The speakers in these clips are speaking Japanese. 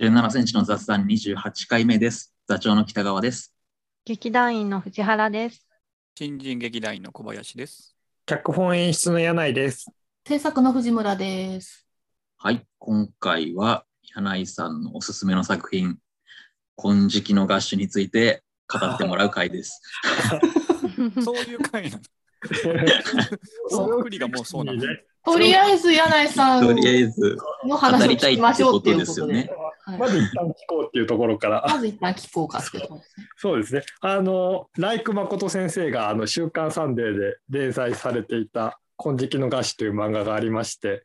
17センチの雑談28回目です。座長の北川です。劇団員の藤原です。新人劇団員の小林です。脚本演出の柳井です。制作の藤村です。はい、今回は柳井さんのおすすめの作品、金色の合手について語ってもらう回です。そういう回なの。そっくりがもうそうなの。とりあえず柳井さんとりあえず、の話を聞きましょうっていうことで語りたいって。はいまず一旦聞こうっていうところから。まず一旦聞こうかってことですね。そうですね。あの、ライク誠先生が、あの、週刊サンデーで連載されていた、金色の合手という漫画がありまして、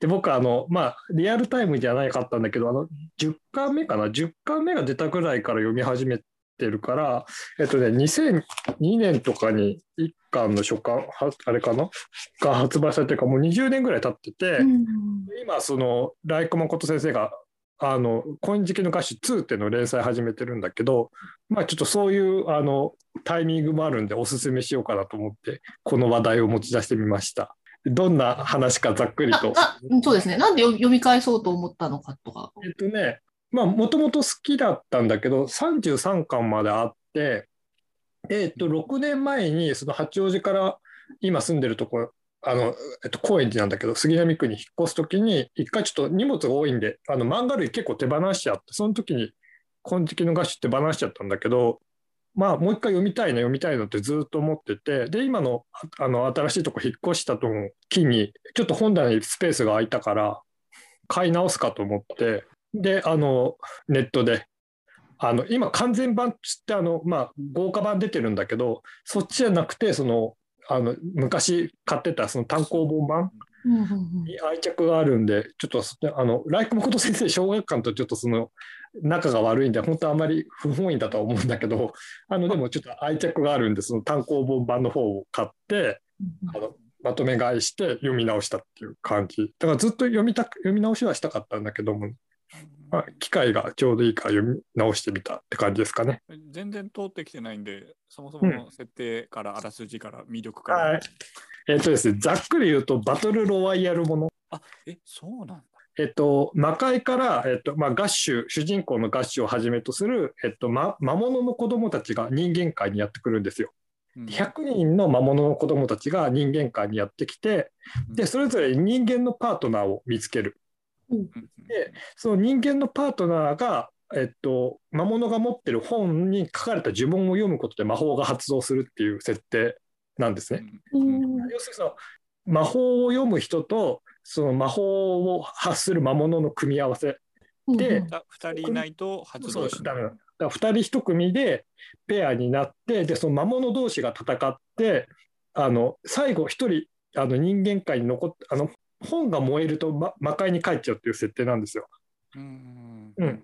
で、僕、あの、まあ、リアルタイムじゃないかったんだけど、あの、10巻目かな ?10 巻目が出たぐらいから読み始めてるから、えっとね、2002年とかに1巻の初巻、はあれかな？が発売されてるから、もう20年ぐらい経ってて、今そのライク誠先生があの「金色の歌手2」っていうのを連載始めてるんだけどまあちょっとそういうあのタイミングもあるんでおすすめしようかなと思ってこの話題を持ち出してみました。どんな話かざっくりと。そうですね。なんで読読み返そうと思ったのかとか。えっとねまあもともと好きだったんだけど33巻まであってでえっと6年前にその八王子から今住んでるとこあの、えっと、高円寺なんだけど杉並区に引っ越す時に一回ちょっと荷物が多いんであの漫画類結構手放しちゃってその時に「金色の合手」って手放しちゃったんだけどまあもう一回読みたいな読みたいなってずっと思っててで今のああの新しいとこ引っ越したとの機にちょっと本棚にスペースが空いたから買い直すかと思ってであのネットであの今完全版ってあの、まあ、豪華版出てるんだけどそっちじゃなくてそのあの昔買ってたその単行本版に愛着があるんでちょっとそあのライク誠先生小学館とちょっとその仲が悪いんで本当はあまり不本意だとは思うんだけどあのでもちょっと愛着があるんでその単行本版の方を買ってあのまとめ買いして読み直したっていう感じ。だからずっと読みたく読み直しはしたかったんだけども、まあ、機会がちょうどいいから読み直してみたって感じですかね。全然通ってきてないんで、そもそもの設定から、あらすじから、魅力から。はいえっとですね、ざっくり言うとバトルロワイヤルもの。あ、え、そうなんだ。えっと、魔界から、えっとまあ、ガッシュ主人公のガッシュをはじめとする、えっとま、魔物の子供たちが人間界にやってくるんですよ。うん100人の魔物の子供たちが人間界にやってきてでそれぞれ人間のパートナーを見つけるうんでその人間のパートナーが、えっと、魔物が持ってる本に書かれた呪文を読むことで魔法が発動するっていう設定なんですね。うん。要するにその魔法を読む人とその魔法を発する魔物の組み合わせ。でうん。あ二人いないと発動しない。ダメだ。だから2人1組でペアになってでその魔物同士が戦ってあの最後1人あの人間界に残ってあの本が燃えると、ま、魔界に帰っちゃうっていう設定なんですよ。うんうん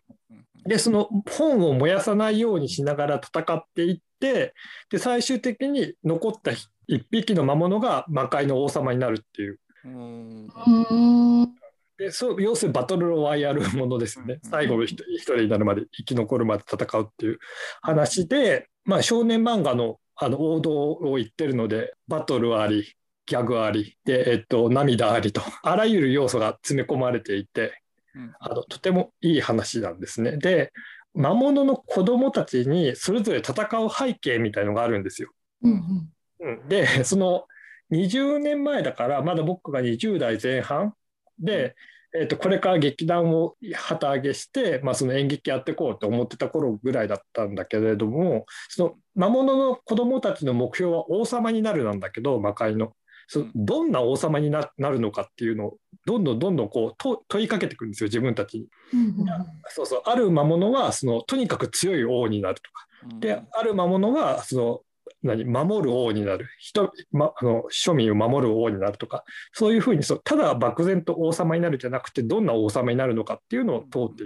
でその本を燃やさないようにしながら戦っていってで最終的に残った1匹の魔物が魔界の王様になるっていう。うん。うんでそう要するにバトルロワイヤルものですよね。うん。最後の一一人になるまで生き残るまで戦うっていう話で、まあ、少年漫画のあの王道を言ってるのでバトルありギャグありで、えっと、涙ありとあらゆる要素が詰め込まれていてうんあのとてもいい話なんですね。で魔物の子供たちにそれぞれ戦う背景みたいのがあるんですよ。うんうんでその20年前だからまだ僕が20代前半で、えー、とこれから劇団を旗揚げして、まあ、その演劇やっていこうと思ってた頃ぐらいだったんだけれどもその魔物の子供たちの目標は王様になるなんだけど魔界の。そのどんな王様にななるのかっていうのをどんどんどんどんこうと問いかけていくんですよ自分たちに。うんそうそうある魔物はそのとにかく強い王になるとか。である魔物はその何守る王になる。人、ま、あの庶民を守る王になるとか。そういうふうにそうただ漠然と王様になるんじゃなくてどんな王様になるのかっていうのを通っ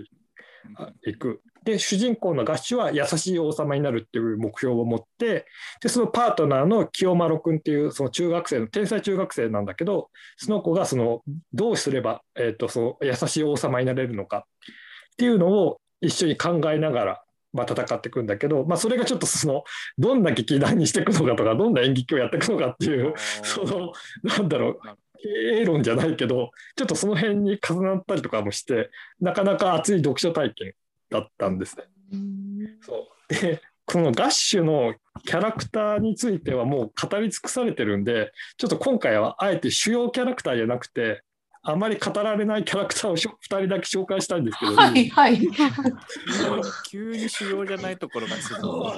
ていく。で主人公のガッシュは優しい王様になるっていう目標を持ってでそのパートナーの清丸君っていうその中学生の天才中学生なんだけどその子がそのどうすれば、えー、とその優しい王様になれるのかっていうのを一緒に考えながら、まあ、戦っていくんだけど、まあ、それがちょっとそのどんな劇団にしていくのかとかどんな演劇をやっていくのかっていうそのなんだろう経営論じゃないけど、ちょっとその辺に重なったりとかもして、なかなか熱い読書体験だったんですね。そうでこのガッシュのキャラクターについてはもう語り尽くされてるんでちょっと今回はあえて主要キャラクターじゃなくてあまり語られないキャラクターをしょ2人だけ紹介したいんですけど、はいはい。急に主要じゃないところがすごい。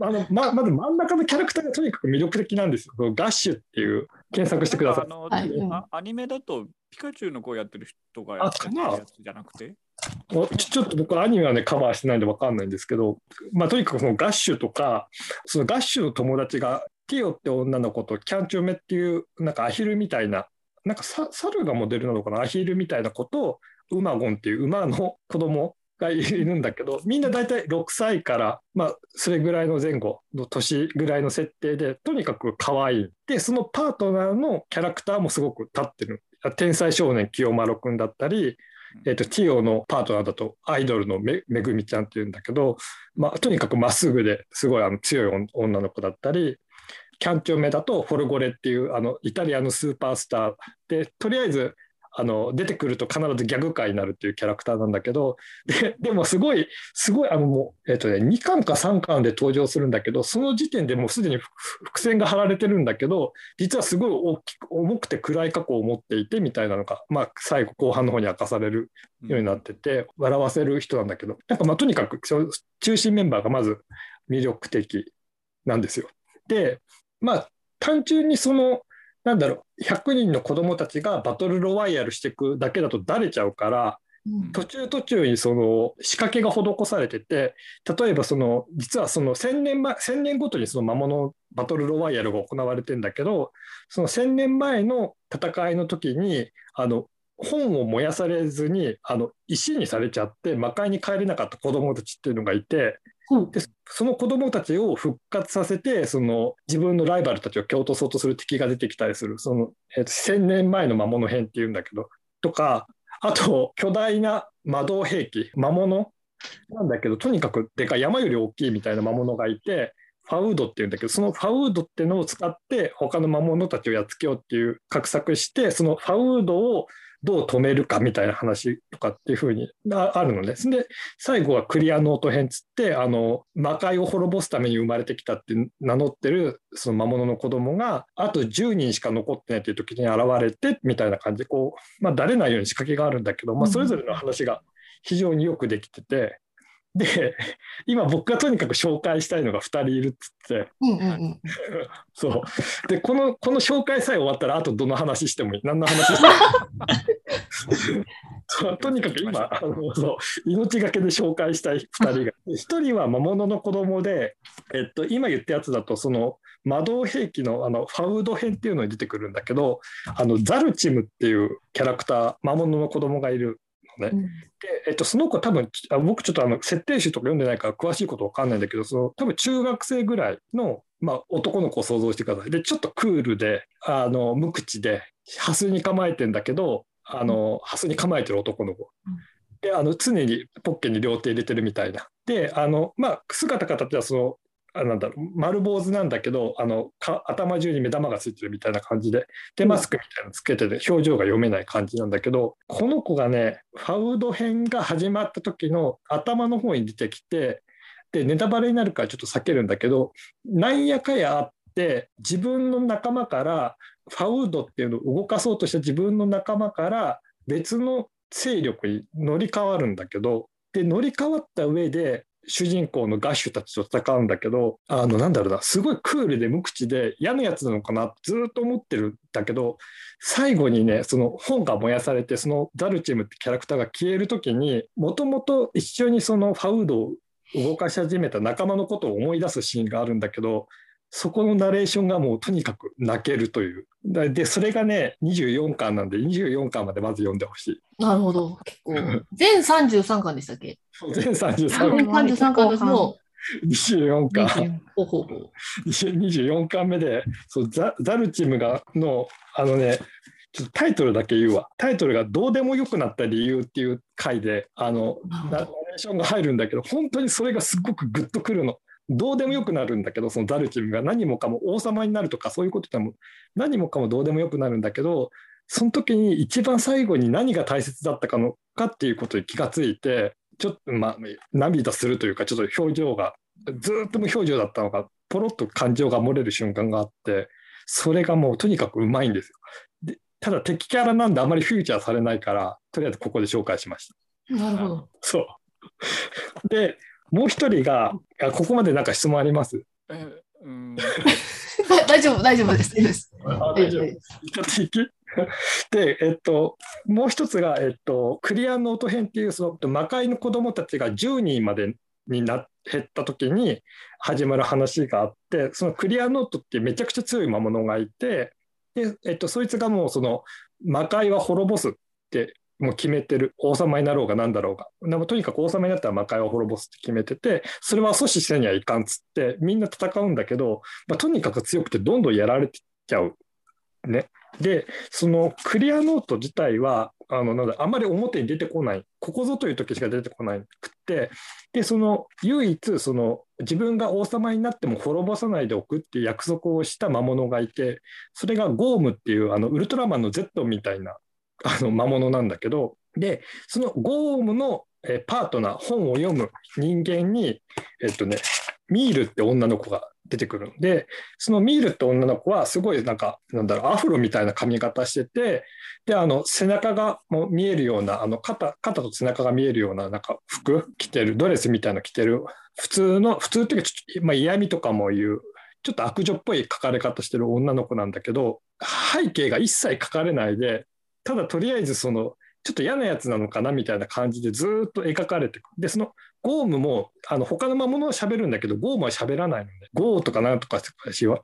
あのままず真ん中のキャラクターがとにかく魅力的なんですよ。このガッシュっていう検索してくださいあ。の、はいあアニメだとピカチュウの声やってる人がやってるやつじゃなくて？おちょっと僕アニメはねカバーしてないんで分かんないんですけど、まあ、とにかくそのガッシュとかそのガッシュの友達がティオって女の子とキャンチョメっていうなんかアヒルみたいななんかサ猿がモデルなのかなアヒルみたいな子とウマゴンっていう馬の子供がいるんだけどみんな大体6歳から、まあ、それぐらいの前後の年ぐらいの設定でとにかく可愛い。でそのパートナーのキャラクターもすごく立ってる。天才少年清丸くんだったりえー、とティオのパートナーだとアイドルのめめぐみちゃんっていうんだけど、まあ、とにかくまっすぐですごいあの強い女の子だったりキャンチョメだとフォルゴレっていうあのイタリアのスーパースターでとりあえずあの出てくると必ずギャグ界になるっていうキャラクターなんだけど ででもすごいすごいあのもう、えーとね、2巻か3巻で登場するんだけどその時点でもうすでに伏線が張られてるんだけど実はすごい大きく重くて暗い過去を持っていてみたいなのが、まあ、最後後半の方に明かされるようになってて、笑わせる人なんだけどなんかまあとにかく中心メンバーがまず魅力的なんですよ。でまあ単純にそのなんだろう100人の子どもたちがバトルロワイヤルしていくだけだとだれちゃうからうん。途中途中にその仕掛けが施されてて例えばその実はその1000年前1000年ごとにその魔物バトルロワイヤルが行われてんだけどその1000年前の戦いの時にあの本を燃やされずにあの石にされちゃって魔界に帰れなかった子どもたちっていうのがいてほう。でその子どもたちを復活させてその自分のライバルたちを蹴落とそうとする敵が出てきたりする。その、えーと1000年前の魔物編っていうんだけどとかあと巨大な魔導兵器魔物なんだけどとにかくでかい山より大きいみたいな魔物がいてファウードっていうんだけどそのファウードっていうのを使って他の魔物たちをやっつけようっていう画策してそのファウードをどう止めるかみたいな話とかっていうふうにああるのね。で最後はクリアノート編つってあの魔界を滅ぼすために生まれてきたって名乗ってるその魔物の子供があと10人しか残ってないっていう時に現れてみたいな感じでこう、まあ、だれないように仕掛けがあるんだけど、まあ、それぞれの話が非常によくできてて。で今僕がとにかく紹介したいのが2人いるっつって。うんうんうん。そう。でこのこの紹介さえ終わったらあとどの話してもいい。何の話してもいい。とにかく今あのそう。命がけで紹介したい2人が。1人は魔物の子供で、えっと、今言ったやつだとその魔導兵器のあのファウード編っていうのに出てくるんだけどあのザルチムっていうキャラクター魔物の子供がいるのね。うんで、えっと、その子多分あ僕ちょっとあの設定集とか読んでないから詳しいことわかんないんだけどその多分中学生ぐらいの、まあ、男の子を想像してくださいでちょっとクールであの無口でハスに構えてんだけどあのハスに構えてる男の子。うんであの常にポッケに両手入れてるみたいな。であの、まあ、姿形はそのあなんだろう丸坊主なんだけどあのか頭中に目玉がついてるみたいな感じででマスクみたいなのつけてて表情が読めない感じなんだけどこの子がねファウド編が始まった時の頭の方に出てきてでネタバレになるからちょっと避けるんだけどなんやかやあって自分の仲間からファウドっていうのを動かそうとした自分の仲間から別の勢力に乗り換わるんだけどで乗り換わった上で主人公のガッシュたちと戦うんだけどあのなんだろうなすごいクールで無口で嫌なやつなのかなってずっと思ってるんだけど最後にねその本が燃やされてそのザルチムってキャラクターが消える時にもともと一緒にそのファウードを動かし始めた仲間のことを思い出すシーンがあるんだけどそこのナレーションがもうとにかく泣けるという。だでそれがね24巻なんで24巻までまず読んでほしい。なるほど。結構。全33巻でしたっけ？全33全巻。33巻ですの。24巻。ほうほう。ほう。24巻目でそうザザルチムがのあのねちょっとタイトルだけ言うわ。タイトルが「どうでもよくなった理由」っていう回であのナナレーションが入るんだけど本当にそれがすごくグッとくるのどうでもよくなるんだけどそのザルチムが何もかも王様になるとかそういうことでも何もかもどうでもよくなるんだけどその時に一番最後に何が大切だったかのかっていうことに気がついてちょっとまあ涙するというかちょっと表情がずっと無表情だったのがポロッと感情が漏れる瞬間があってそれがもうとにかくうまいんですよ。でただ敵キャラなんであまりフューチャーされないからとりあえずここで紹介しました。なるほど。そうでもう一人があここまでなんか質問あります？えうん 大丈夫、大丈夫です。大丈夫です。あ大丈夫。で、えっと、もう一つが、えっと、クリアノート編っていうその魔界の子供たちが10人までにな減った時に始まる話があってそのクリアノートってめちゃくちゃ強い魔物がいてで、えっと、そいつがもうその魔界は滅ぼすってもう決めてる。王様になろうが何だろうが。でもとにかく王様になったら魔界を滅ぼすって決めててそれは阻止せにはいかんっつってみんな戦うんだけど、まあ、とにかく強くてどんどんやられてっちゃう。ね、でそのクリアノート自体はあのなんだあんまり表に出てこない。ここぞという時しか出てこなくって。でその唯一その自分が王様になっても滅ぼさないでおくっていう約束をした魔物がいてそれがゴームっていうあのウルトラマンの Z みたいなあの魔物なんだけどでそのゴームのえパートナー本を読む人間にえっとねミールって女の子が出てくるんでそのミールって女の子はすごいなんかなんだろうアフロみたいな髪型しててであの背中がもう見えるようなあの肩肩と背中が見えるようななんか服着てるドレスみたいなの着てる普通の普通っていうか、まあ、嫌味とかも言うちょっと悪女っぽい書かれ方してる女の子なんだけど背景が一切書かれないでただとりあえずそのちょっと嫌なやつなのかなみたいな感じでずっと描かれてく。でそのゴームもあの他の魔物は喋るんだけどゴームは喋らないの。でゴーとかなんとか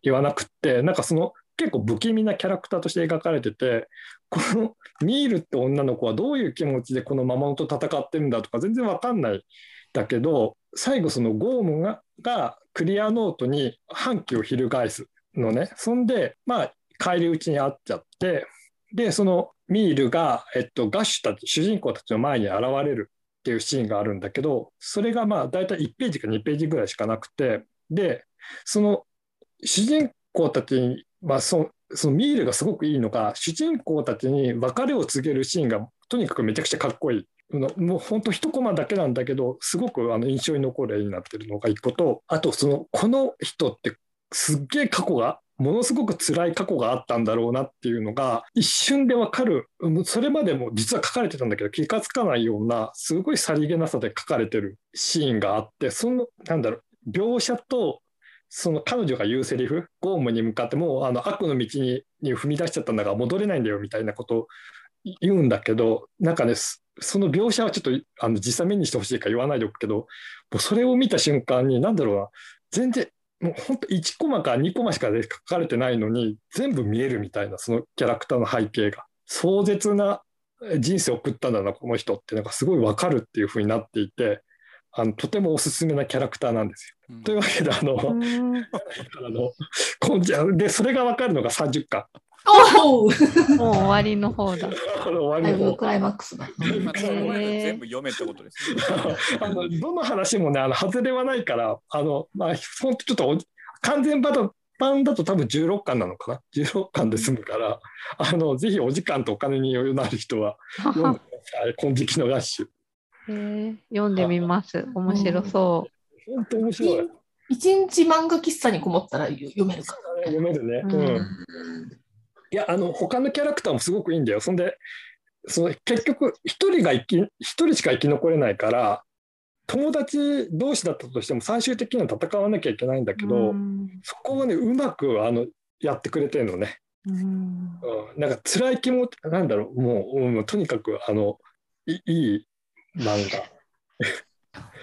言わなくってなんかその結構不気味なキャラクターとして描かれててこのミールって女の子はどういう気持ちでこの魔物と戦ってるんだとか全然わかんないだけど最後そのゴームががクリアノートに反旗を翻すのね。そんでまあ返り討ちにあっちゃってでそのミールが、えっと、ガッシュたち主人公たちの前に現れるっていうシーンがあるんだけどそれがまあ大体1ページか2ページぐらいしかなくてでその主人公たちに、まあ、そそのミールがすごくいいのが主人公たちに別れを告げるシーンがとにかくめちゃくちゃかっこいい。もう本当一コマだけなんだけどすごくあの印象に残る絵になってるのが一個とあとそのこの人ってすっげえ過去がものすごく辛い過去があったんだろうなっていうのが一瞬でわかる。それまでも実は書かれてたんだけど気がつかないようなすごいさりげなさで書かれてるシーンがあってそのなんだろう描写とその彼女が言うセリフゴームに向かってもうあの悪の道に踏み出しちゃったんだから戻れないんだよみたいなことを言うんだけどなんかねその描写はちょっとあの実際目にしてほしいから言わないでおくけどもうそれを見た瞬間に何だろうな全然もう本当1コマか2コマしか書かれてないのに全部見えるみたいなそのキャラクターの背景が。壮絶な人生を送ったんだなこの人ってなんかすごい分かるっていう風になっていて。あのとてもおすすめなキャラクターなんですよ。うん。というわけであの、うん。あのこんじゃでそれが分かるのが30巻。もう終わりの方だ。終わりの方。だいぶクライマックスだ。全部読めってことですね。あのどの話もねあの外れはないからあの、まあ、ほんとちょっとお完全版版だと多分16巻なのかな？16巻で済むからあのぜひお時間とお金に余裕のある人は読んでください。金色のラッシュへー。読んでみます。面白そ本当面白い。一日漫画喫茶にこもったら読めるか。読めるね、ううん。うん。いやあの他のキャラクターもすごくいいんだよ。そんでその結局一人が生き一人しか生き残れないから友達同士だったとしても最終的には戦わなきゃいけないんだう。けど、うん。そこをねうまくあのやってくれてるのね、うん。うん、なんか辛い気持ちなんだろう。もう、うん、とにかくあのいいい漫画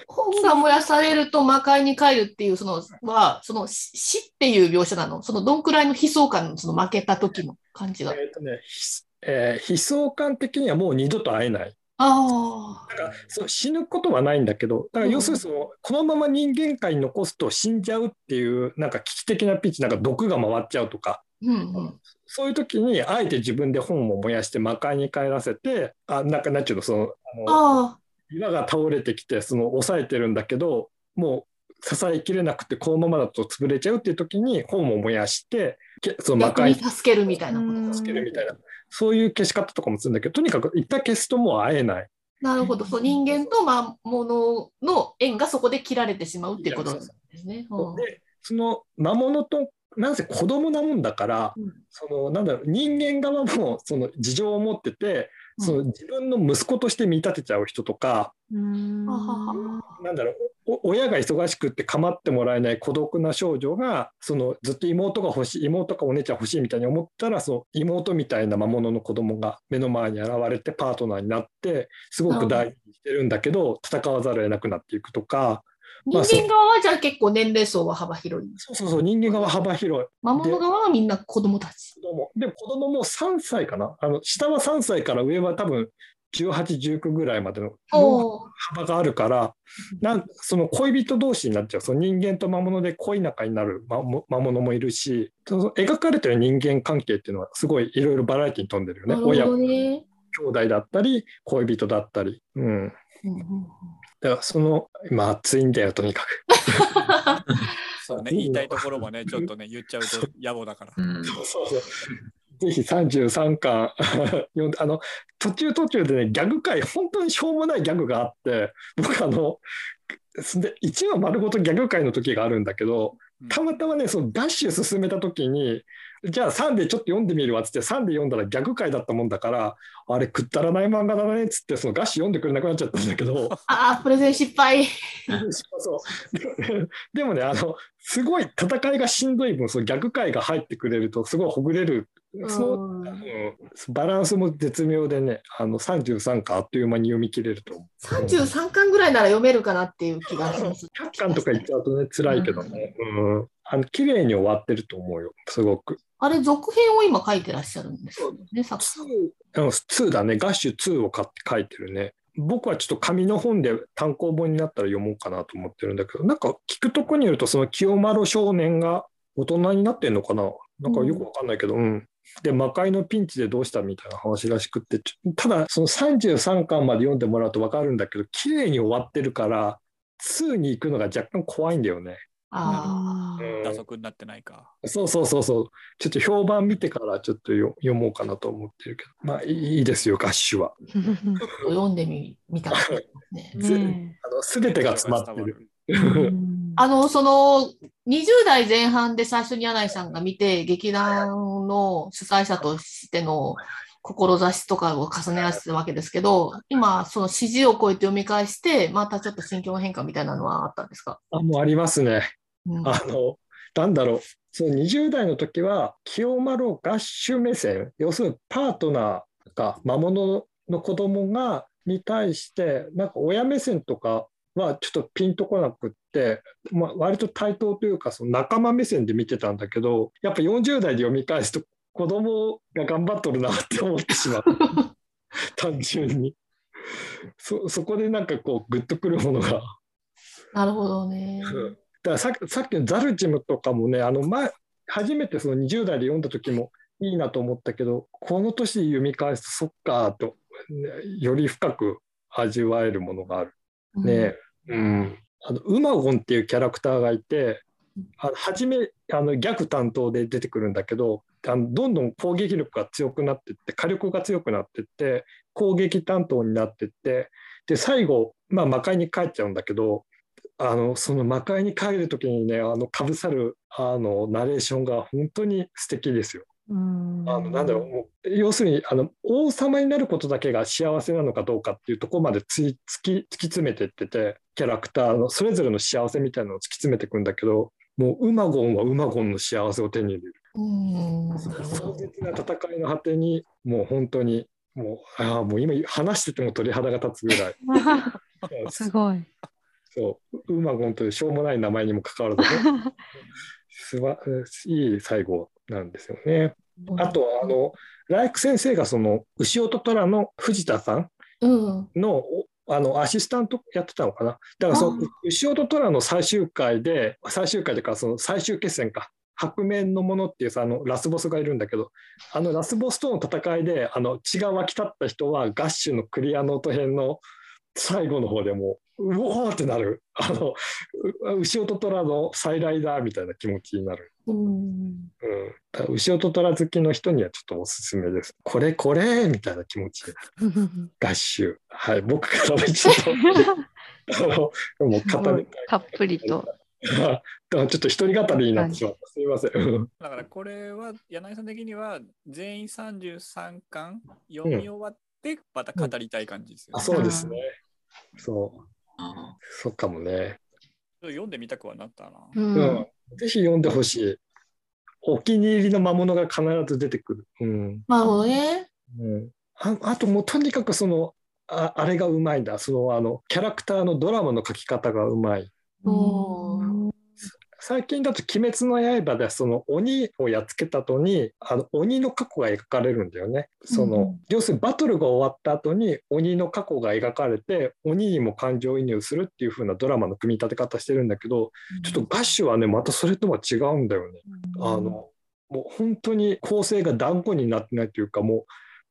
本が燃やされると魔界に帰るっていうそのはその死死っていう描写なの？そのどんくらいの悲壮感のその負けた時の感じが。えっ、とね、ひえー悲壮感的にはもう二度と会えない。ああ。だからそう死ぬことはないんだけどだから要するにその、このまま人間界に残すと死んじゃうっていうなんか危機的なピッチなんか毒が回っちゃうとかうんうん。そういう時にあえて自分で本を燃やして魔界に帰らせてあなんかなんちゅうのそのあ岩が倒れてきてその抑えてるんだけどもう支えきれなくてこのままだと潰れちゃうっていう時に本を燃やしてけその魔界に助けるみたいなことうんつけるみたいなそういう消し方とかもするんだけどとにかく一回消すともう会えない。なるほど。そう人間と魔物の縁がそこで切られてしまうっていうことですね。うんでその魔物となぜ子供なもんだから、うん。そのなんだろう人間側もその事情を持っててその自分の息子として見立てちゃう人とか、うん。なんだろうお親が忙しくって構ってもらえない孤独な少女がそのずっと妹が欲しい妹かお姉ちゃん欲しいみたいに思ったらその妹みたいな魔物の子供が目の前に現れてパートナーになってすごく大事にしてるんだけど戦わざるを得なくなっていくとかま人あ間側はじゃあ結構年齢層は幅広い。そうそうそう人間側幅広い。魔物側はみんな子供たち。子供。でも子供も3歳かな。あの下は3歳から上は多分1819ぐらいまでの幅があるからなんその恋人同士になっちゃう。その人間と魔物で恋仲になる魔物もいるしその描かれてる人間関係っていうのはすごいいろいろバラエティに富んでるよね。なるほ親。兄弟だったり恋人だったり、うん、うんうんだからその今熱いんだよとにかく。そうね、言いたいところもね、ちょっとね、言っちゃうと野暮だから。うん。そうそうぜひ33巻読んで あの途中途中でねギャグ界本当にしょうもないギャグがあって僕あので1話丸ごとギャグ界の時があるんだけどうん。たまたまねそのダッシュ進めた時にじゃあ3でちょっと読んでみるわっつって3で読んだらギャグ界だったもんだからあれくったらない漫画だねっつってそのガッシュ読んでくれなくなっちゃったんだけど。ああ、プレゼン失敗。そうそう。でもねあのすごい戦いがしんどい分そのギャグ界が入ってくれるとすごいほぐれる。そのうんうんバランスも絶妙でね、あの33巻あっという間に読み切れると思う。33巻ぐらいなら読めるかなっていう気がします。100巻とか言っちゃうとね、辛いけどね、うん、あの綺麗に終わってると思うよ、すごく。あれ、続編を今書いてらっしゃるんですよね、作者さん。2, うん2だね、ガッシュ2を買って書いてるね。僕はちょっと紙の本で単行本になったら読もうかなと思ってるんだけど、なんか聞くとこによると、その清丸少年が大人になってんのかな？なんかよくわかんないけど、うん。で、魔界のピンチでどうしたみたいな話らしくって、ただ、その33巻まで読んでもらうとわかるんだけど、綺麗に終わってるから、2に行くのが若干怖いんだよね。ああ。うん打足になってないか。そうそうそうそう。ちょっと評判見てからちょっとよ読もうかなと思ってるけど、まあいいですよ、ガッシュは。読んでみ見たかったですね。ねあの全てが詰まってる。あの、その、20代前半で最初に柳井さんが見て、劇団の主催者としての志とかを重ね合わせたわけですけど、今、その指示を超えて読み返して、またちょっと心境の変化みたいなのはあったんですか、あもうありますね。うんあの、なんだろう。その20代の時は、清丸をガッシュ目線、要するにパートナーが魔物の子供が、に対して、なんか親目線とかはちょっとピンとこなくって、まあ、割と対等というか、その仲間目線で見てたんだけど、やっぱ40代で読み返すと、子供が頑張っとるなって思ってしまう。単純に。そそこでなんかこう、グッとくるものが。なるほどね。だからささっきのザルチムとかもね、あの前、初めてその20代で読んだ時もいいなと思ったけど、この年で読み返すと、そっかと、ねより深く味わえるものがある。ね、うん、あのウマゴンっていうキャラクターがいて、あの初めあのギャグ担当で出てくるんだけどあのどんどん攻撃力が強くなってって火力が強くなってって攻撃担当になってってで最後、まあ、魔界に帰っちゃうんだけどあのその魔界に帰る時にねあのかぶさるあのナレーションが本当に素敵ですよ。うんあのなんだろうもう要するにあの王様になることだけが幸せなのかどうかっていうところまで突き突き詰めてっててキャラクターのそれぞれの幸せみたいなのを突き詰めていくんだけどもうウマゴンはウマゴンの幸せを手に入れるうん。壮ど絶な戦いの果てにもう本当にもうああもう今話してても鳥肌が立つぐらい すごい。そうウマゴンというしょうもない名前にもかかわらずねすばいい最後なんですよね。あとあのライク先生がその牛音虎の藤田さんうん。あのアシスタントやってたのかなだからそのあ牛音虎の最終回で最終回というかその最終決戦か白面のものっていうさあのラスボスがいるんだけどあのラスボスとの戦いであの血が湧き立った人はガッシュのクリアノート編の最後の方でもうおーってなる。あのう牛音虎の再来だみたいな気持ちになる。うん。う牛音虎好きの人にはちょっとおすすめです。これこれみたいな気持ち。合衆はい僕からはちょっと。あのもう語りたい。たっぷりと。だからちょっと一人語りになってしまった。すみません。うんだからこれは柳井さん的には全員33巻読み終わってまた語りたい感じですよあね。そうですね。そう。あそうかもね。読んでみたくはなったな。ううんん。ぜひ読んでほしい。お気に入りの魔物が必ず出てくる。うん。なるほどね。うん、ああともうとにかくそのああれがうまいんだそのあのキャラクターのドラマの書き方がうまいうん最近だと「鬼滅の刃」でその鬼をやっつけた後にあの鬼の過去が描かれるんだよね。その、うん要するにバトルが終わった後に鬼の過去が描かれて鬼にも感情移入するっていう風なドラマの組み立て方してるんだけどちょっとガッシュはねまたそれとは違うんだよね。あのもう本当に構成が団子になってないというかもう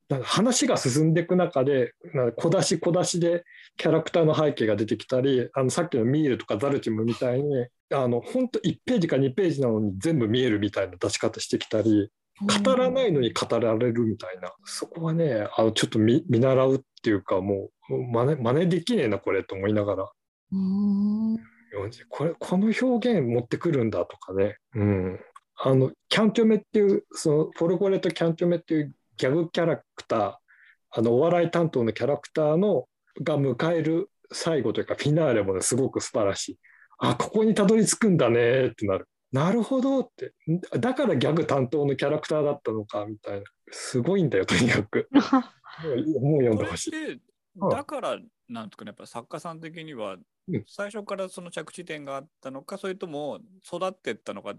なんか話が進んでいく中で小出し小出しでキャラクターの背景が出てきたりあのさっきのミールとかザルチムみたいにあの本当1ページか2ページなのに全部見えるみたいな出し方してきたり語らないのに語られるみたいな。そこはねあのちょっと見見習うっていうかもう真似真似できねえなこれと思いながら。うん。これこの表現持ってくるんだとかね、うん、あのキャンチョメっていうそのフォルゴレとキャンチョメっていうギャグキャラクターあのお笑い担当のキャラクターのが迎える最後というかフィナーレもねすごく素晴らしい。あここにたどり着くんだねってなる。なるほどって。んだからギャグ担当のキャラクターだったのかみたいな。すごいんだよとにかく。もう読んでほしい。だからなんとかねやっぱ作家さん的にはうん。最初からその着地点があったのかそれとも育ってったのか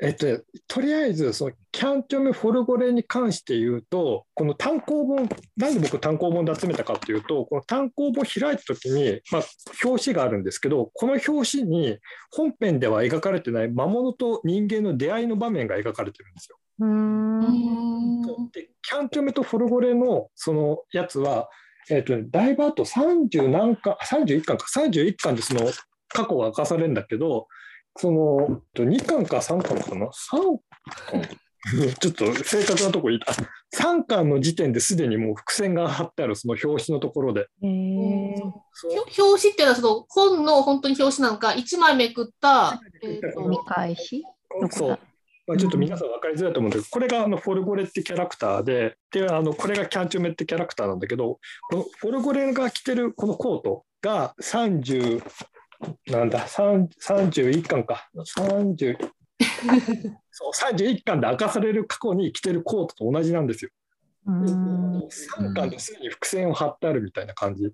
えっとね、とりあえずそのキャンチョメ・フォルゴレに関して言うとこの単行本なんで僕単行本で集めたかっていうとこの単行本開いた時に、まあ、表紙があるんですけどこの表紙に本編では描かれてない魔物と人間の出会いの場面が描かれてるんですよ。うんでキャンチョメとフォルゴレのそのやつは、えっとね、だいぶあと30何巻31巻か31巻でその過去が明かされるんだけどその2巻か3巻かな？3巻。ちょっと正確なとこ言いた3巻の時点ですでにもう伏線が貼ってあるその表紙のところで。表紙っていうのはその本の本当に表紙なのか、一枚めくった、え見返し？そう。まあ、ちょっと皆さん分かりづらいと思うんだけど、これがあのフォルゴレってキャラクターでであのこれがキャンチョメってキャラクターなんだけどこのフォルゴレが着てるこのコートが30なんだ3 31巻か30 そう31巻で明かされる過去に着てるコートと同じなんですよ。うん。3巻ですでに伏線を張ってあるみたいな感じ。うん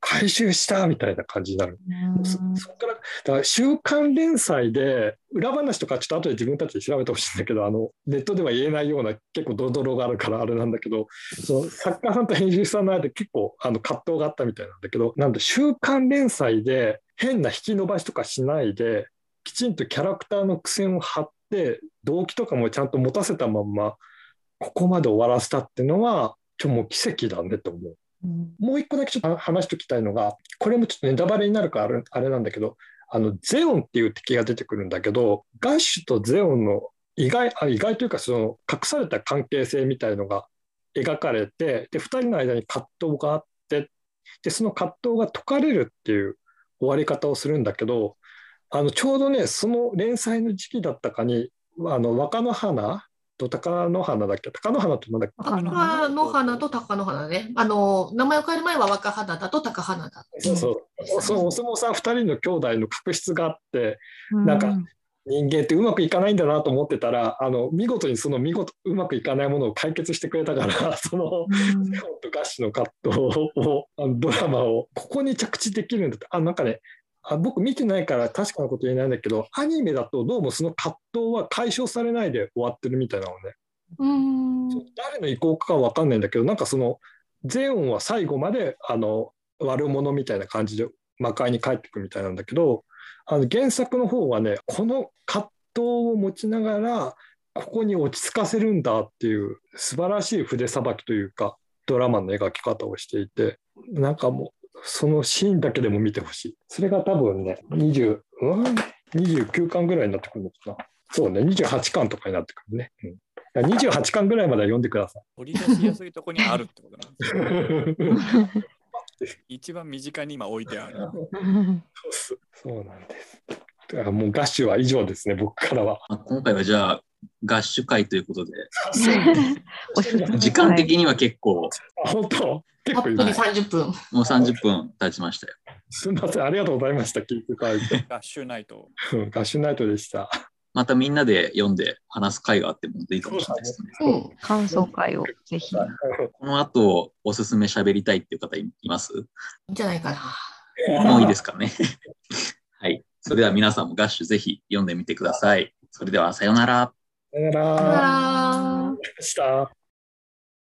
回収したみたいな感じになる。うん。そそこからだから週刊連載で裏話とかちょっと後で自分たちで調べてほしいんだけどあのネットでは言えないような結構ドロドロがあるからあれなんだけどその作家さんと編集者さんの間で結構あの葛藤があったみたいなんだけどなんで週刊連載で変な引き伸ばしとかしないできちんとキャラクターの苦戦を張って動機とかもちゃんと持たせたまんまここまで終わらせたっていうのはちょもう奇跡だねと思う。うんもう一個だけちょっと話しておきたいのが、これもちょっとネタバレになるからあれあれなんだけど、あのゼオンっていう敵が出てくるんだけど、ガッシュとゼオンの意外あ意外というかその隠された関係性みたいのが描かれて、で2人の間に葛藤があって、でその葛藤が解かれるっていう終わり方をするんだけど、あのちょうどね、その連載の時期だったかに、あの若乃花と貴乃花だっけ、貴乃花ってなんだっけ？わかんない若の花と高の花ね。あの、名前を変える前は若花だと高花だ。そうそう、そのお相撲さん2人の兄弟の確執があって、なんか人間ってうまくいかないんだなと思ってたら、あの見事にその見事うまくいかないものを解決してくれたから、そのうん。セオンとガッシュの葛藤を、あのドラマをここに着地できるんだって、あなんかねあ、僕見てないから確かなこと言えないんだけど、アニメだとどうもその葛藤は解消されないで終わってるみたいなのね。うん。誰の意向かは分かんないんだけどなんかそのゼオンは最後まであの悪者みたいな感じで魔界に帰ってくみたいなんだけどあの原作の方はねこの葛藤を持ちながらここに落ち着かせるんだっていう素晴らしい筆さばきというかドラマの描き方をしていてなんかもうそのシーンだけでも見てほしい。それが多分ね、20、うん、29巻ぐらいになってくるのかな。そうね、28巻とかになってくるね。うんいや28巻ぐらいまでは読んでください。取り出しやすいとこにあるってことなんですよ。一番身近に今置いてある。そうなんです。だからもうガッシュは以上ですね、僕からは。まあ今回はじゃあ、合手会ということで、時間的には結構、あ本当？結構いい。30分。もう30分経ちましたよ。すみません、ありがとうございました。聞いてくれて。ガッシュナイト。うんガッシュナイトでした。またみんなで読んで話す会があってもいいかもしれないですね。うん。感想会をぜひ。この後、おすすめ喋りたいっていう方いいます？いいんじゃないかな。もういいですかね。はい。それでは皆さんもガッシュぜひ読んでみてください。それではさようなら。Ta-da. Ta-da. Stop.